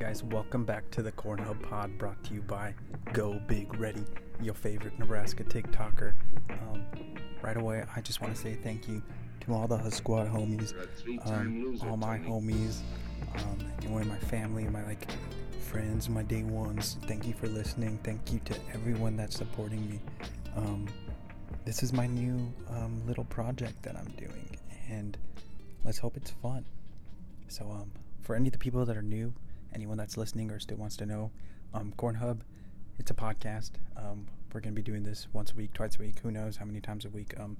guys, welcome back to the Corn Hub Pod brought to you by Go Big Ready, your favorite Nebraska TikToker. Um, right away, I just want to say thank you to all the Hus Squad homies, um, all my homies, um, and my family, my like friends, my day ones. Thank you for listening. Thank you to everyone that's supporting me. Um, this is my new um, little project that I'm doing, and let's hope it's fun. So, um, for any of the people that are new, anyone that's listening or still wants to know, um, Corn Hub, it's a podcast. Um, we're gonna be doing this once a week, twice a week. Who knows how many times a week? Um,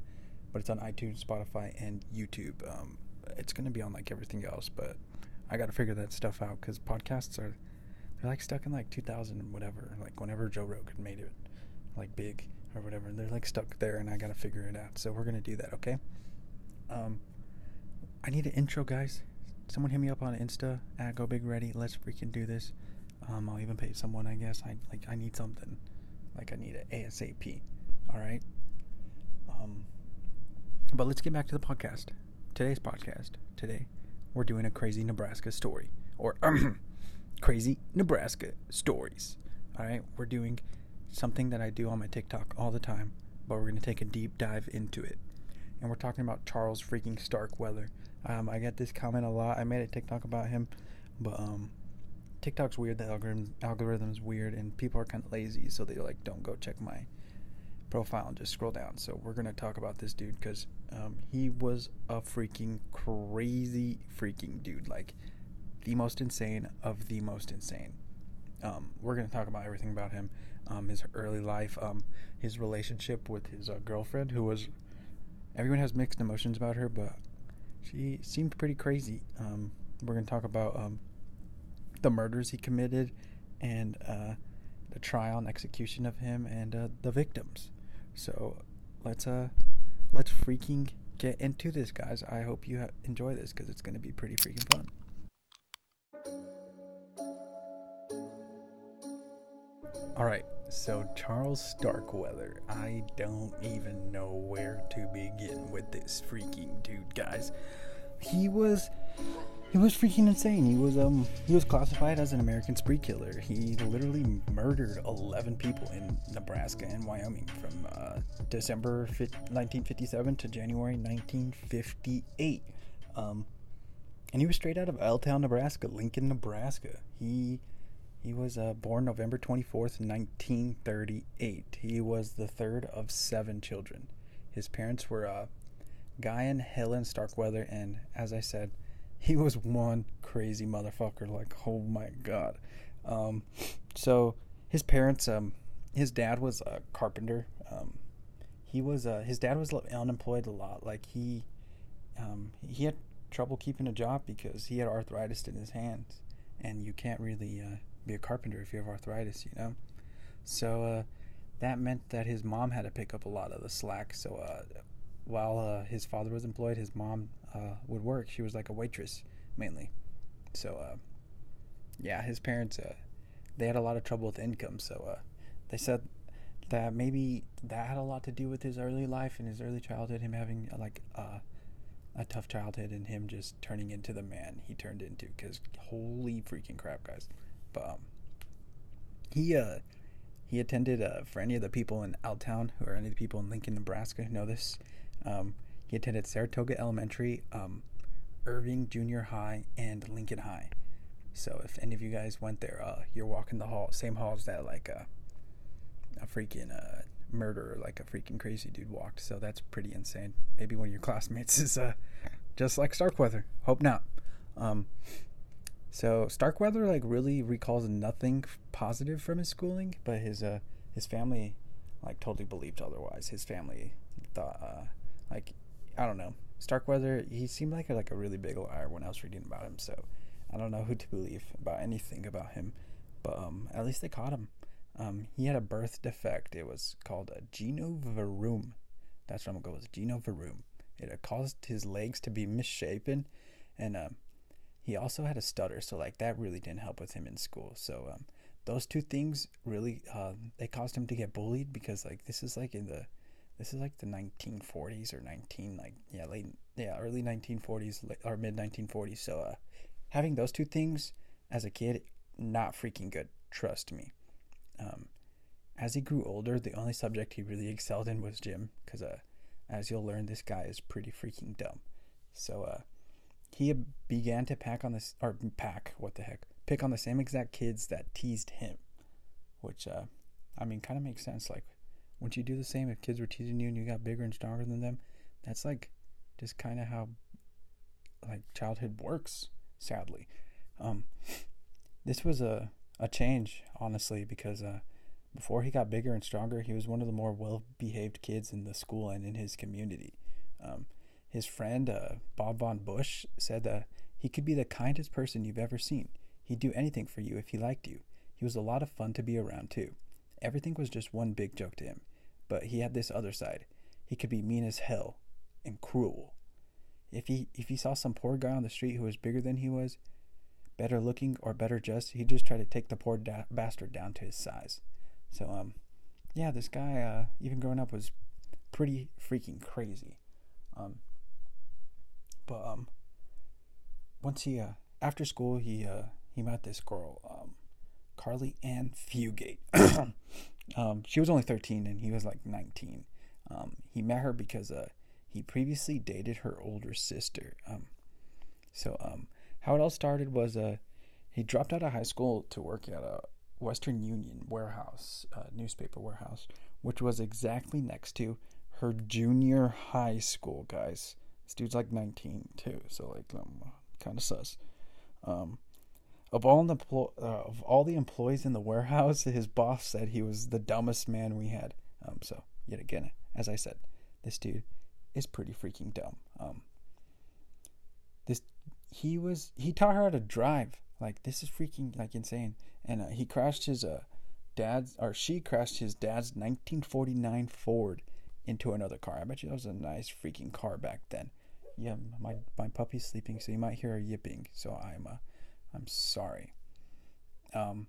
but it's on iTunes, Spotify, and YouTube. Um, it's gonna be on like everything else, but I gotta figure that stuff out because podcasts are they're like stuck in like 2000 and whatever. Like whenever Joe Rogan made it like big or whatever, they're like stuck there, and I gotta figure it out. So we're gonna do that, okay? Um, I need an intro, guys someone hit me up on Insta at Go Big Ready. Let's freaking do this. Um, I'll even pay someone. I guess I like I need something. Like I need it ASAP. All right. Um, but let's get back to the podcast. Today's podcast. Today, we're doing a crazy Nebraska story or crazy Nebraska stories. All right, we're doing something that I do on my TikTok all the time, but we're gonna take a deep dive into it, and we're talking about Charles freaking Starkweather. Um, I get this comment a lot. I made a TikTok about him, but um, TikTok's weird. The algorithm algorithm's weird, and people are kind of lazy, so they like don't go check my profile and just scroll down. So we're gonna talk about this dude because um, he was a freaking crazy freaking dude, like the most insane of the most insane. Um, we're gonna talk about everything about him, um, his early life, um, his relationship with his uh, girlfriend, who was. Everyone has mixed emotions about her, but she seemed pretty crazy. Um, we're going to talk about um, the murders he committed and uh, the trial and execution of him and uh, the victims. So let's uh let's freaking get into this, guys. I hope you ha- enjoy this because it's going to be pretty freaking fun. All right, so Charles Starkweather, I don't even know where to begin with this freaking dude, guys. He was he was freaking insane. He was um he was classified as an American spree killer. He literally murdered 11 people in Nebraska and Wyoming from uh, December 1957 to January 1958. Um, and he was straight out of L Town, Nebraska, Lincoln, Nebraska. He he was uh, born November 24th, 1938. He was the third of seven children. His parents were uh, Guy and Helen Starkweather, and as I said, he was one crazy motherfucker. Like, oh my god. Um, so his parents, um, his dad was a carpenter. Um, he was uh, his dad was unemployed a lot. Like he, um, he had trouble keeping a job because he had arthritis in his hands, and you can't really uh, be a carpenter if you have arthritis, you know? So uh, that meant that his mom had to pick up a lot of the slack. So uh, while uh, his father was employed, his mom uh, would work. She was like a waitress mainly. So uh, yeah, his parents uh, they had a lot of trouble with income. So they said that maybe that had a lot to do with his early life and his early childhood, him having like a tough childhood and him just turning into the man he turned into. Because holy freaking crap, guys! Um, he uh he attended uh, for any of the people in L Town or any of the people in Lincoln, Nebraska who know this. Um, he attended Saratoga Elementary, um, Irving Junior High, and Lincoln High. So if any of you guys went there, uh, you're walking the hall, same halls that like a a freaking uh, murderer, like a freaking crazy dude walked. So that's pretty insane. Maybe one of your classmates is uh, just like Starkweather. Hope not. Um, so Starkweather like really recalls nothing positive from his schooling, but his uh his family like totally believed otherwise. His family thought uh like I don't know. Starkweather he seemed like a, like a really big liar when I was reading about him, so I don't know who to believe about anything about him. But um at least they caught him. Um he had a birth defect. It was called a genu varum. That's what I'm gonna go with genu varum. It caused his legs to be misshapen and um he also had a stutter, so like that really didn't help with him in school. So um, those two things really uh, they caused him to get bullied because like this is like in the this is like the 1940s or 19 like yeah late yeah early 1940s or mid 1940s. So uh, having those two things as a kid not freaking good. Trust me. Um, as he grew older, the only subject he really excelled in was gym, because uh, as you'll learn, this guy is pretty freaking dumb. So uh, he began to pack on this or pack what the heck pick on the same exact kids that teased him, which uh, I mean kind of makes sense. Like, wouldn't you do the same if kids were teasing you and you got bigger and stronger than them? That's like just kind of how like childhood works. Sadly, um, this was a a change honestly because uh, before he got bigger and stronger, he was one of the more well behaved kids in the school and in his community. Um, his friend uh, Bob Von Busch said that he could be the kindest person you've ever seen. He'd do anything for you if he liked you. He was a lot of fun to be around too. Everything was just one big joke to him. But he had this other side. He could be mean as hell and cruel. If he if he saw some poor guy on the street who was bigger than he was, better looking or better dressed, he'd just try to take the poor da- bastard down to his size. So um, yeah, this guy uh, even growing up was pretty freaking crazy. Um, but um, once he uh, after school he uh, he met this girl, um, Carly Ann Fugate. um, she was only thirteen and he was like nineteen. Um, he met her because uh, he previously dated her older sister. Um, so um, how it all started was uh, he dropped out of high school to work at a Western Union warehouse, uh, newspaper warehouse, which was exactly next to her junior high school, guys. This dude's like 19 too, so like um, kind of sus. Um, of all the uh, of all the employees in the warehouse, his boss said he was the dumbest man we had. Um, so yet again, as I said, this dude is pretty freaking dumb. Um, this he was he taught her how to drive. Like this is freaking like insane. And uh, he crashed his uh dad's or she crashed his dad's 1949 Ford into another car. I bet you that was a nice freaking car back then yeah, my my puppy's sleeping, so you might hear her yipping. So I'm uh, I'm sorry. Um,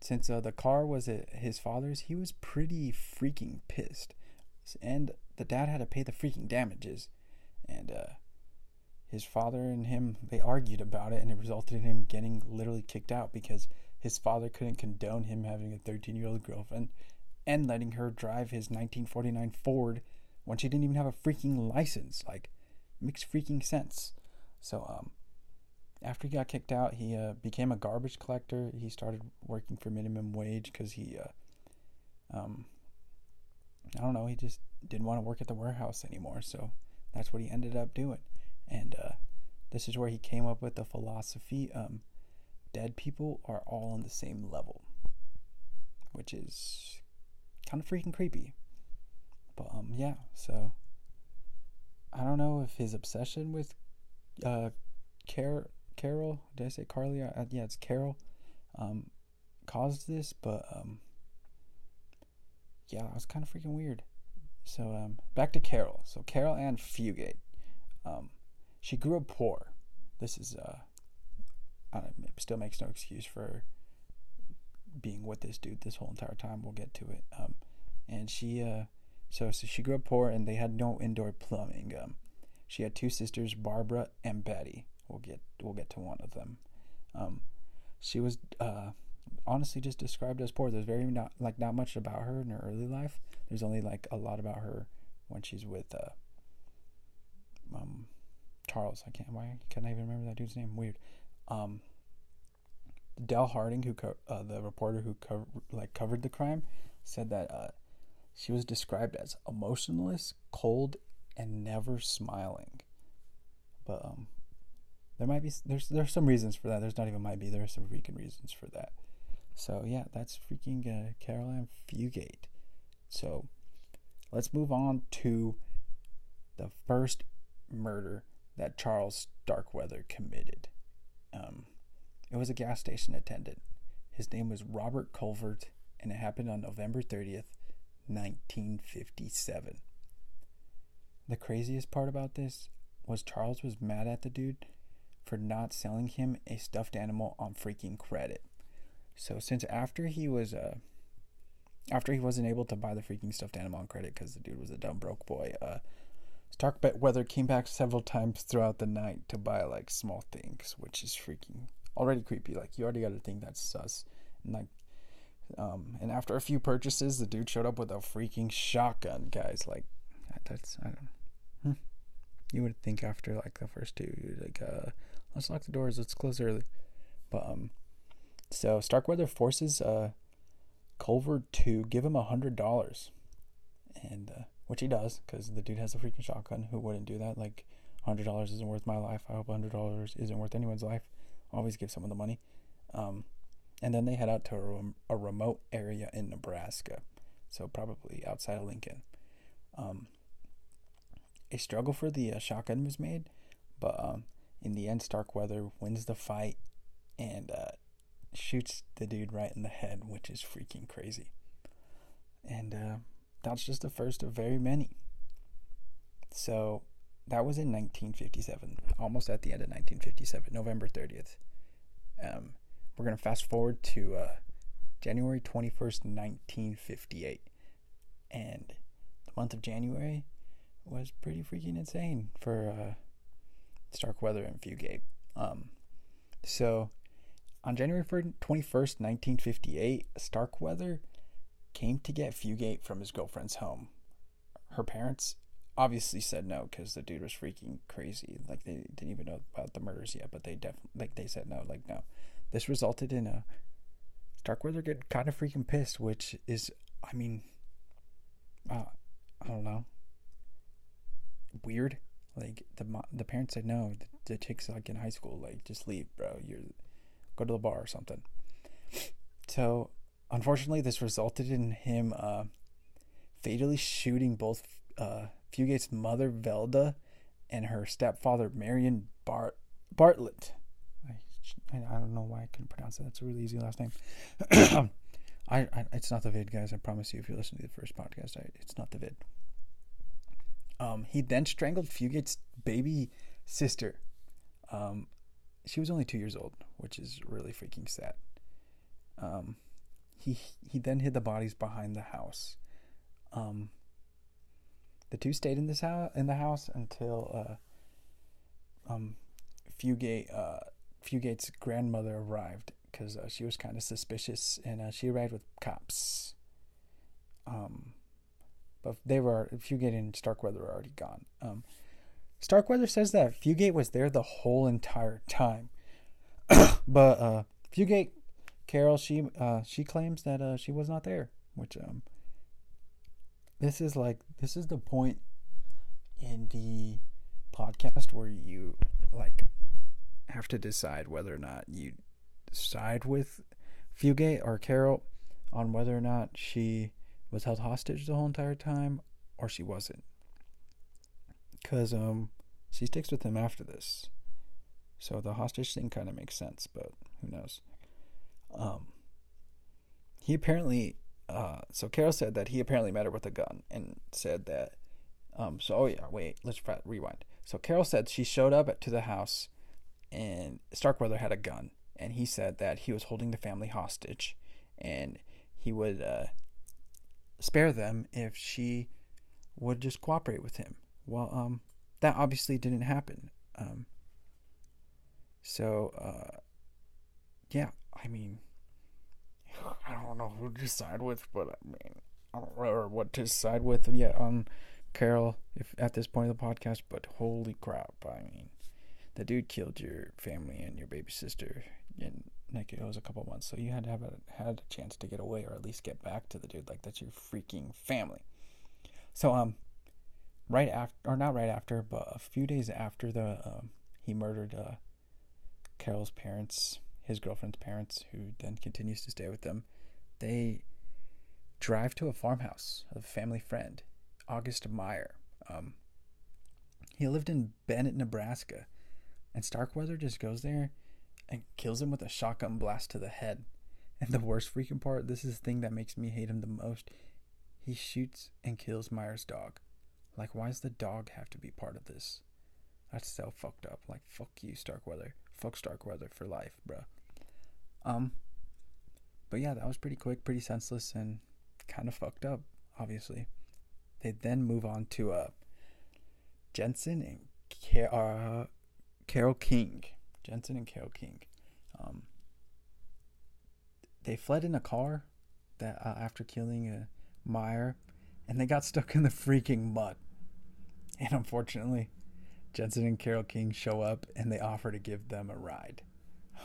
since uh, the car was at his father's, he was pretty freaking pissed, and the dad had to pay the freaking damages, and uh, his father and him they argued about it, and it resulted in him getting literally kicked out because his father couldn't condone him having a 13 year old girlfriend and letting her drive his 1949 Ford when she didn't even have a freaking license. Like makes freaking sense. So um, after he got kicked out, he uh, became a garbage collector. He started working for minimum wage because he, uh, um, I don't know, he just didn't want to work at the warehouse anymore. So that's what he ended up doing. And uh, this is where he came up with the philosophy um, dead people are all on the same level, which is kind of freaking creepy. But um, yeah, so I don't know if his obsession with uh, Car- Caril, did I say Carly? Uh, yeah, it's Caril, um, caused this, but um, yeah, it was kind of freaking weird. So um, back to Caril. So Caril Ann Fugate, um, she grew up poor. This is uh, I don't, it still makes no excuse for being with this dude this whole entire time. We'll get to it. Um, and she uh so, so she grew up poor and they had no indoor plumbing. Um, she had two sisters, Barbara and Betty. We'll get we'll get to one of them. Um, she was uh, honestly just described as poor. There's very not like not much about her in her early life. There's only like a lot about her when she's with uh, um, Charles. I can't why can't I even remember that dude's name? Weird. Um, Del Harding, who co- uh, the reporter who co- like covered the crime, said that uh, she was described as emotionless, cold, and never smiling. But um, there might be there's there's some reasons for that. There's not even might be. There are some freaking reasons for that. So yeah, that's freaking uh, Caril Ann Fugate. So let's move on to the first murder that Charles Starkweather committed. Um, it was a gas station attendant. His name was Robert Colvert, and it happened on November 30th, 1957. The craziest part about this was Charles was mad at the dude for not selling him a stuffed animal on freaking credit. So since after he was uh after he wasn't able to buy the freaking stuffed animal on credit because the dude was a dumb broke boy, uh Stark Weather came back several times throughout the night to buy like small things, which is freaking already creepy. Like you already got to think that's sus. And like, um, and after a few purchases, the dude showed up with a freaking shotgun, guys. Like, that's I don't. Hmm. You would think after like the first two, like, uh, let's lock the doors, let's close early. But um, so Starkweather forces uh Culver to give him a hundred dollars, and uh, which he does because the dude has a freaking shotgun. Who wouldn't do that? Like, hundred dollars isn't worth my life. I hope hundred dollars isn't worth anyone's life. Always give someone the money. Um, and then they head out to a, a, remote area in Nebraska, so probably outside of Lincoln. Um, a struggle for the uh, shotgun was made, but um, in the end, Starkweather wins the fight and uh, shoots the dude right in the head, which is freaking crazy. And uh, that's just the first of very many. So that was in 1957, almost at the end of 1957, November 30th. Um, we're going to fast forward to uh, January 21st, 1958. And the month of January was pretty freaking insane for uh, Starkweather and Fugate. Um, so on January 21st, 1958, Starkweather came to get Fugate from his girlfriend's home. Her parents obviously said no because the dude was freaking crazy. Like they didn't even know about the murders yet, but they definitely like they said no. Like no, this resulted in a Starkweather get kind of freaking pissed, which is, I mean, uh, I don't know, weird. Like the the parents said no. The, the chick's like in high school. Like just leave, bro. You're go to the bar or something. So, unfortunately, this resulted in him uh, fatally shooting both uh, Fugate's mother, Velda, and her stepfather, Marion Bart- Bartlett. I, I don't know why I couldn't pronounce it. It's a really easy last name. I, I, it's not the vid, guys. I promise you. If you listen to the first podcast, I, it's not the vid. Um, he then strangled Fugate's baby sister. Um, she was only two years old, which is really freaking sad. Um, he he then hid the bodies behind the house. Um, the two stayed in this house in the house until uh, um, Fugate uh, Fugate's grandmother arrived because uh, she was kind of suspicious, and uh, she arrived with cops. Um, but they were Fugate and Starkweather were already gone. Um, Starkweather says that Fugate was there the whole entire time. but uh, Fugate Caril, she uh, she claims that uh, she was not there, which um, this is like this is the point in the podcast where you like have to decide whether or not you side with Fugate or Caril on whether or not she was held hostage the whole entire time or she wasn't because um, she sticks with him after this. So the hostage thing kind of makes sense, but who knows? Um, he apparently, uh, so Caril said that he apparently met her with a gun and said that, um, so, oh yeah, wait, let's rewind. So Caril said she showed up to the house and Starkweather had a gun and he said that he was holding the family hostage and he would, uh, spare them if she would just cooperate with him. Well, um, that obviously didn't happen. Um, so, uh, yeah, I mean, I don't know who to side with, but I mean, I don't know what to side with yet on Caril if at this point of the podcast, but holy crap, I mean, the dude killed your family and your baby sister and like it was a couple months, so you had to have a had a chance to get away or at least get back to the dude. Like that's your freaking family. So um, right after, or not right after, but a few days after the um, he murdered uh, Caril's parents, his girlfriend's parents, who then continues to stay with them. They drive to a farmhouse of a family friend, August Meyer. Um, he lived in Bennett, Nebraska, and Starkweather just goes there and kills him with a shotgun blast to the head. And the worst freaking part, this is the thing that makes me hate him the most. He shoots and kills Meyer's dog. Like, why does the dog have to be part of this? That's so fucked up. Like, fuck you, Starkweather. Fuck Starkweather for life, bro. Um, but yeah, that was pretty quick, pretty senseless, and kind of fucked up, obviously. They then move on to uh, Jensen and Car- uh, Carol King. Jensen and Carol King. Um, they fled in a car that uh, after killing a Meyer, and they got stuck in the freaking mud. And unfortunately, Jensen and Carol King show up and they offer to give them a ride.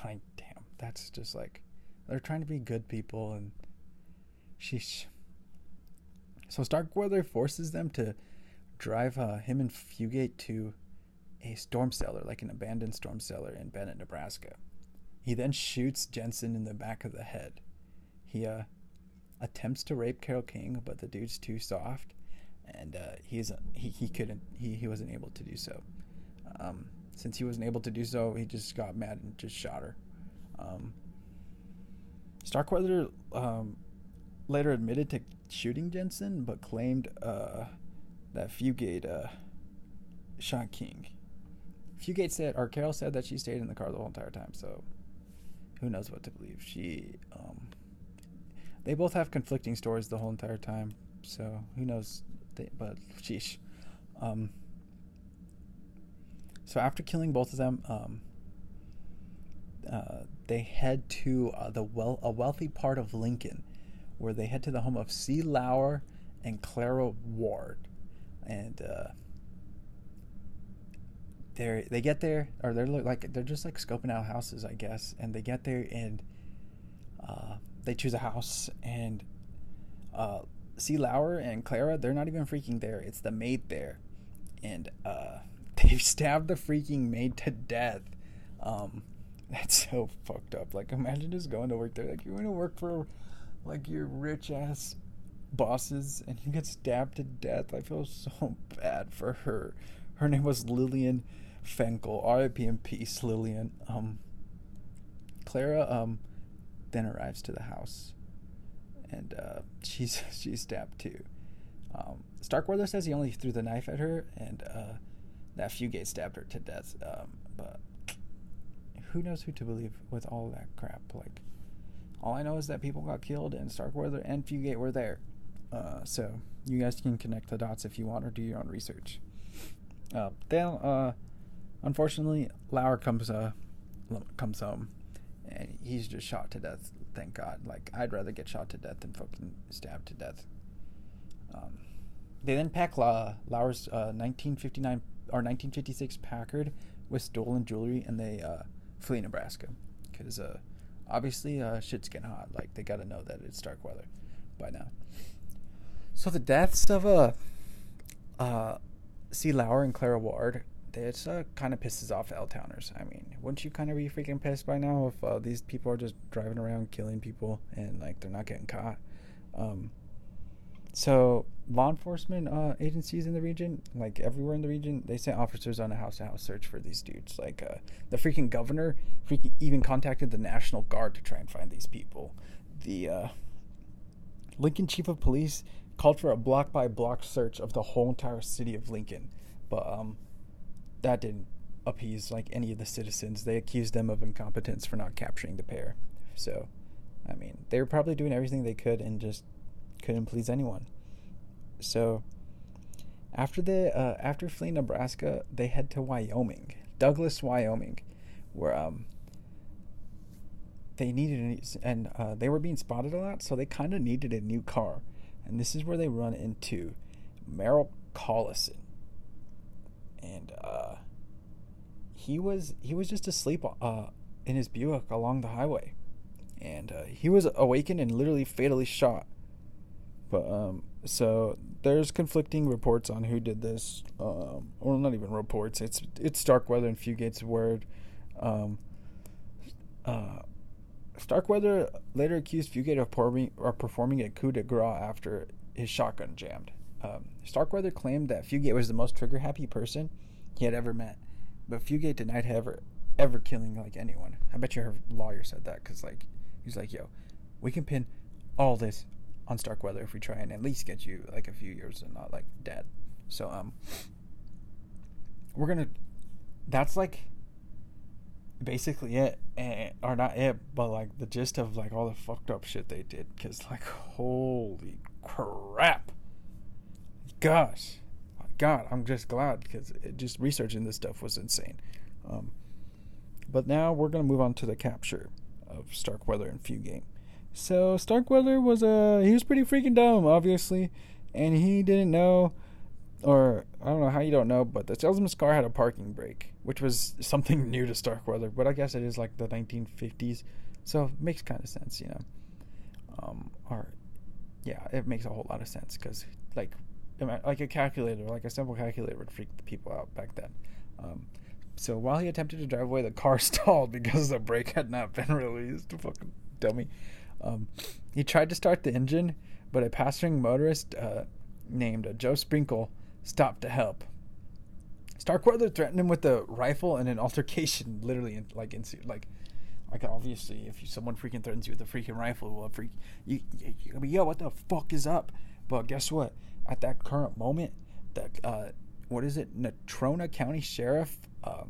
Like, damn, that's just like they're trying to be good people, and sheesh. So Starkweather forces them to drive uh, him and Fugate to a storm cellar, like an abandoned storm cellar in Bennett, Nebraska. He then shoots Jensen in the back of the head. He uh, attempts to rape Carol King, but the dude's too soft, and uh, he's he he couldn't he, he wasn't able to do so. Um, since he wasn't able to do so, he just got mad and just shot her. Um, Starkweather um, later admitted to shooting Jensen, but claimed uh, that Fugate uh, shot King. Fugate said, or Caril said that she stayed in the car the whole entire time. So, who knows what to believe? She, um, they both have conflicting stories the whole entire time. So who knows? They, but sheesh. Um, so after killing both of them, um, uh, they head to uh, the well a wealthy part of Lincoln, where they head to the home of C. Lauer and Clara Ward, and uh, they they get there or they're like they're just like scoping out houses, I guess, and they get there and uh, they choose a house and uh, C. Lauer and Clara they're not even freaking there. It's the maid there, and uh, they stabbed the freaking maid to death. Um, that's so fucked up. Like, imagine just going to work there. Like, you're going to work for, like, your rich ass bosses, and you get stabbed to death. I feel so bad for her. Her name was Lillian Fencl. R.I.P. in peace, Lillian. Um, Clara um, then arrives to the house, and uh, she's she's stabbed too. Um, Starkweather says he only threw the knife at her, and uh, that Fugate stabbed her to death. Um, but who knows who to believe with all that crap? Like, all I know is that people got killed, and Starkweather and Fugate were there. Uh, so you guys can connect the dots if you want, or do your own research. Uh, then, uh, unfortunately, Lauer comes uh, comes home, and he's just shot to death. Thank God. Like, I'd rather get shot to death than fucking stabbed to death. Um, they then pack La- Lauer's 1959 uh, or 1956 Packard with stolen jewelry, and they uh, flee Nebraska because uh, obviously shit's getting hot. Like they got to know that it's Starkweather by now. So the deaths of uh, uh, C. Lauer and Clara Ward, it uh, kind of pisses off L towners. I mean, wouldn't you kind of be freaking pissed by now if uh, these people are just driving around killing people and like they're not getting caught? Um, so law enforcement uh, agencies in the region, like everywhere in the region, they sent officers on a house-to-house search for these dudes. Like uh, the freaking governor, freaking even contacted the National Guard to try and find these people. The uh, Lincoln chief of police called for a block-by-block search of the whole entire city of Lincoln, but um, that didn't appease like any of the citizens. They accused them of incompetence for not capturing the pair. So, I mean, they were probably doing everything they could and just couldn't please anyone. So after the uh, after fleeing Nebraska, they head to Wyoming, Douglas, Wyoming, where um they needed and uh, they were being spotted a lot, so they kind of needed a new car, and this is where they run into Merle Collison, and uh, he was he was just asleep uh, in his Buick along the highway, and uh, he was awakened and literally fatally shot but um, so there's conflicting reports on who did this. Um, well, not even reports. It's it's Starkweather and Fugate's word. Um, uh, Starkweather later accused Fugate of performing, or performing a coup de grace after his shotgun jammed. Um, Starkweather claimed that Fugate was the most trigger happy person he had ever met, but Fugate denied ever ever killing like anyone. I bet your lawyer said that because like he's like, yo, we can pin all this on Starkweather if we try and at least get you like a few years and not like dead. So um, we're gonna. That's like basically it, and, or not it, but like the gist of like all the fucked up shit they did. Cause like holy crap, gosh, God, I'm just glad because just researching this stuff was insane. Um, but now we're gonna move on to the capture of Starkweather and Fugate. So Starkweather was a uh, he was pretty freaking dumb, obviously, and he didn't know, or I don't know how you don't know, but the salesman's car had a parking brake, which was something new to Starkweather. But I guess it is like the 1950s, so it makes kind of sense, you know. Um, or yeah, it makes a whole lot of sense because like like a calculator, like a simple calculator would freak the people out back then. Um, so while he attempted to drive away, the car stalled because the brake had not been released. Fucking dummy. Um, he tried to start the engine, but a passing motorist uh, named Joe Sprinkle stopped to help. Starkweather threatened him with a rifle and an altercation, literally, like in, like, like obviously, if someone freaking threatens you with a freaking rifle, well, freak, you, you, you be, yo, what the fuck is up? But guess what? At that current moment, the uh, what is it? Natrona County Sheriff uh,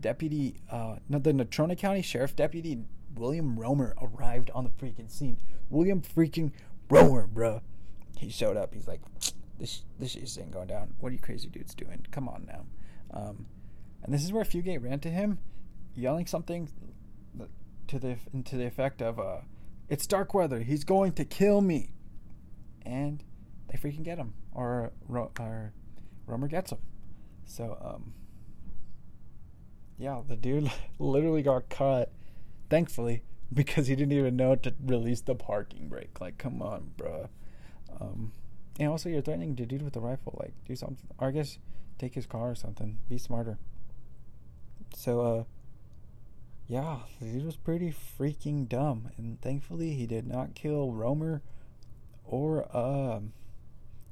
Deputy, uh, no, the Natrona County Sheriff Deputy William Romer arrived on the freaking scene. William freaking Romer, bruh. He showed up. He's like, this this shit ain't going down. What are you crazy dudes doing? Come on now. Um, and this is where Fugate ran to him, yelling something to the to the effect of, uh, "It's Starkweather. He's going to kill me," and they freaking get him, or or Romer gets him. So um, yeah, the dude literally got caught thankfully, because he didn't even know to release the parking brake. Like, come on, bro. Um, and also, you're threatening the dude with the rifle. Like, do something. Or I guess take his car or something. Be smarter. So, uh, yeah, the dude was pretty freaking dumb. And thankfully, he did not kill Romer or um,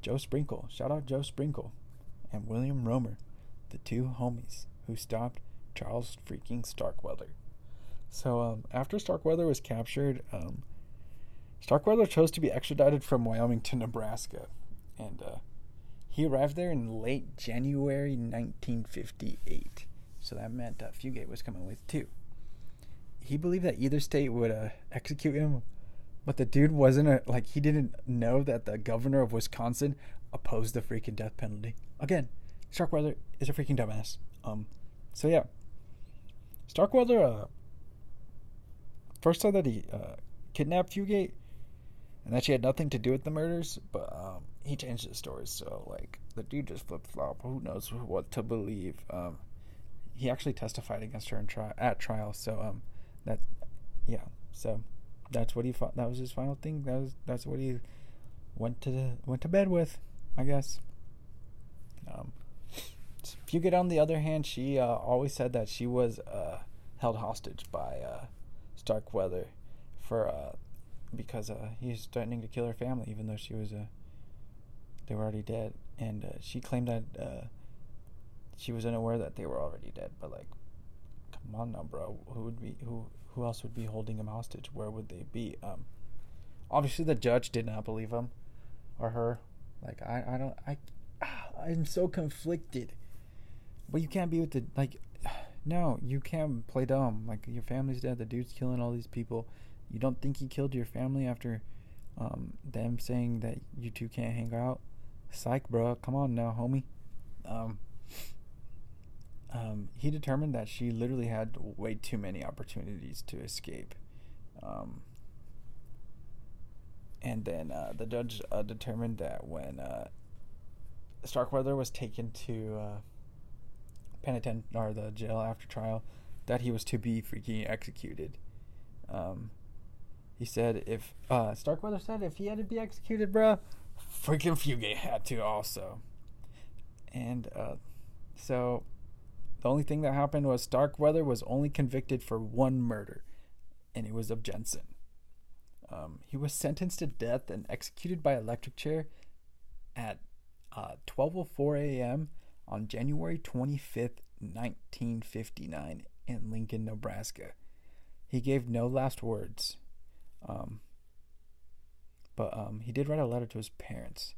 Joe Sprinkle. Shout out Joe Sprinkle and William Romer, the two homies who stopped Charles freaking Starkweather. So um, after Starkweather was captured, um, Starkweather chose to be extradited from Wyoming to Nebraska, and uh, he arrived there in late January 1958. So that meant uh, Fugate was coming with too. He believed that either state would uh, execute him, but the dude wasn't a, like he didn't know that the governor of Wisconsin opposed the freaking death penalty. Again, Starkweather is a freaking dumbass. Um, so yeah, Starkweather uh, first said that he uh, kidnapped Fugate and that she had nothing to do with the murders, but um, he changed his story. So, like, the dude just flip flop. Who knows what to believe? Um, he actually testified against her in tri- at trial. So, um, that, yeah. So, that's what he fought. That was his final thing. That was that's what he went to the, went to bed with, I guess. Um, Fugate, on the other hand, she uh, always said that she was uh, held hostage by uh, Starkweather for uh, because uh, he's threatening to kill her family, even though she was uh, they were already dead, and uh, she claimed that uh, she was unaware that they were already dead. But like, come on now, bro, who would be who who else would be holding him hostage? Where would they be? Um, obviously the judge did not believe him or her. Like I I don't I I'm so conflicted. But you can't be with the like no, you can't play dumb. Like your family's dead. The dude's killing all these people. You don't think he killed your family after um, them saying that you two can't hang out? Psych, bro. Come on now, homie. Um, um, he determined that she literally had way too many opportunities to escape. Um, and then uh, the judge uh, determined that when uh, Starkweather was taken to uh, penitent or the jail after trial that he was to be freaking executed. Um, he said if uh, Starkweather said if he had to be executed, bruh, freaking Fugate had to also. And uh, so the only thing that happened was Starkweather was only convicted for one murder, and it was of Jensen. Um, he was sentenced to death and executed by electric chair at uh, 12:04 a.m on January 25th, 1959, in Lincoln, Nebraska. He gave no last words, um, but um, he did write a letter to his parents.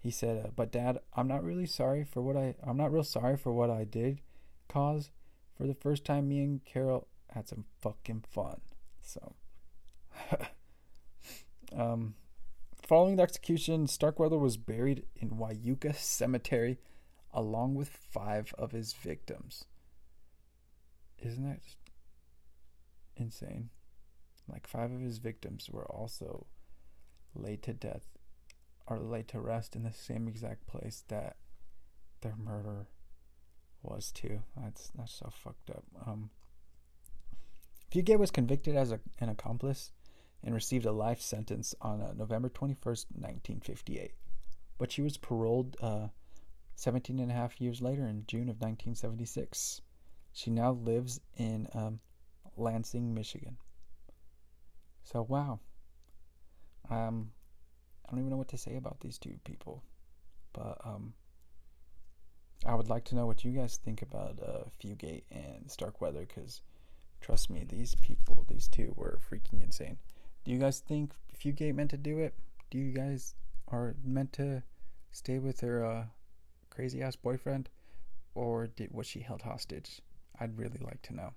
He said, uh, "But Dad, I'm not really sorry for what I. I'm not real sorry for what I did, cause for the first time, me and Caril had some fucking fun." So, um, following the execution, Starkweather was buried in Wyuka Cemetery along with five of his victims. Isn't that insane? Like five of his victims were also laid to death or laid to rest in the same exact place that their murder was too. That's that's so fucked up. Um, Fugate was convicted as a, an accomplice and received a life sentence on uh, November 21st, 1958. But she was paroled uh, 17 and a half years later in June of 1976. She now lives in um, Lansing, Michigan. So, wow. Um, I don't even know what to say about these two people. But um, I would like to know what you guys think about uh, Fugate and Starkweather because trust me, these people, these two were freaking insane. Do you guys think Fugate meant to do it? Do you guys are meant to stay with her uh, crazy ass boyfriend, or did was she held hostage? I'd really like to know.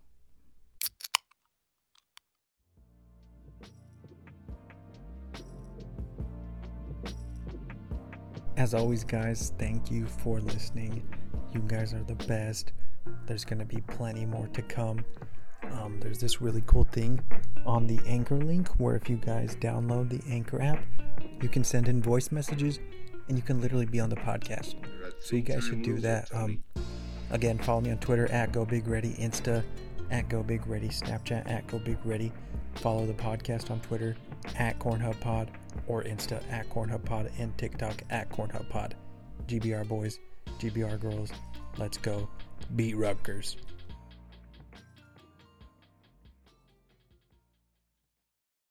As always, guys, thank you for listening. You guys are the best. There's going to be plenty more to come. Um, there's this really cool thing on the Anchor link where if you guys download the Anchor app, you can send in voice messages and you can literally be on the podcast. So you guys should do that. Um, again, follow me on Twitter at Go Big Ready, Insta at Go Big Ready, Snapchat at Go Big Ready. Follow the podcast on Twitter at Cornhub Pod or Insta at Cornhub Pod and TikTok at Cornhub Pod. GBR boys, GBR girls, let's go beat Rutgers.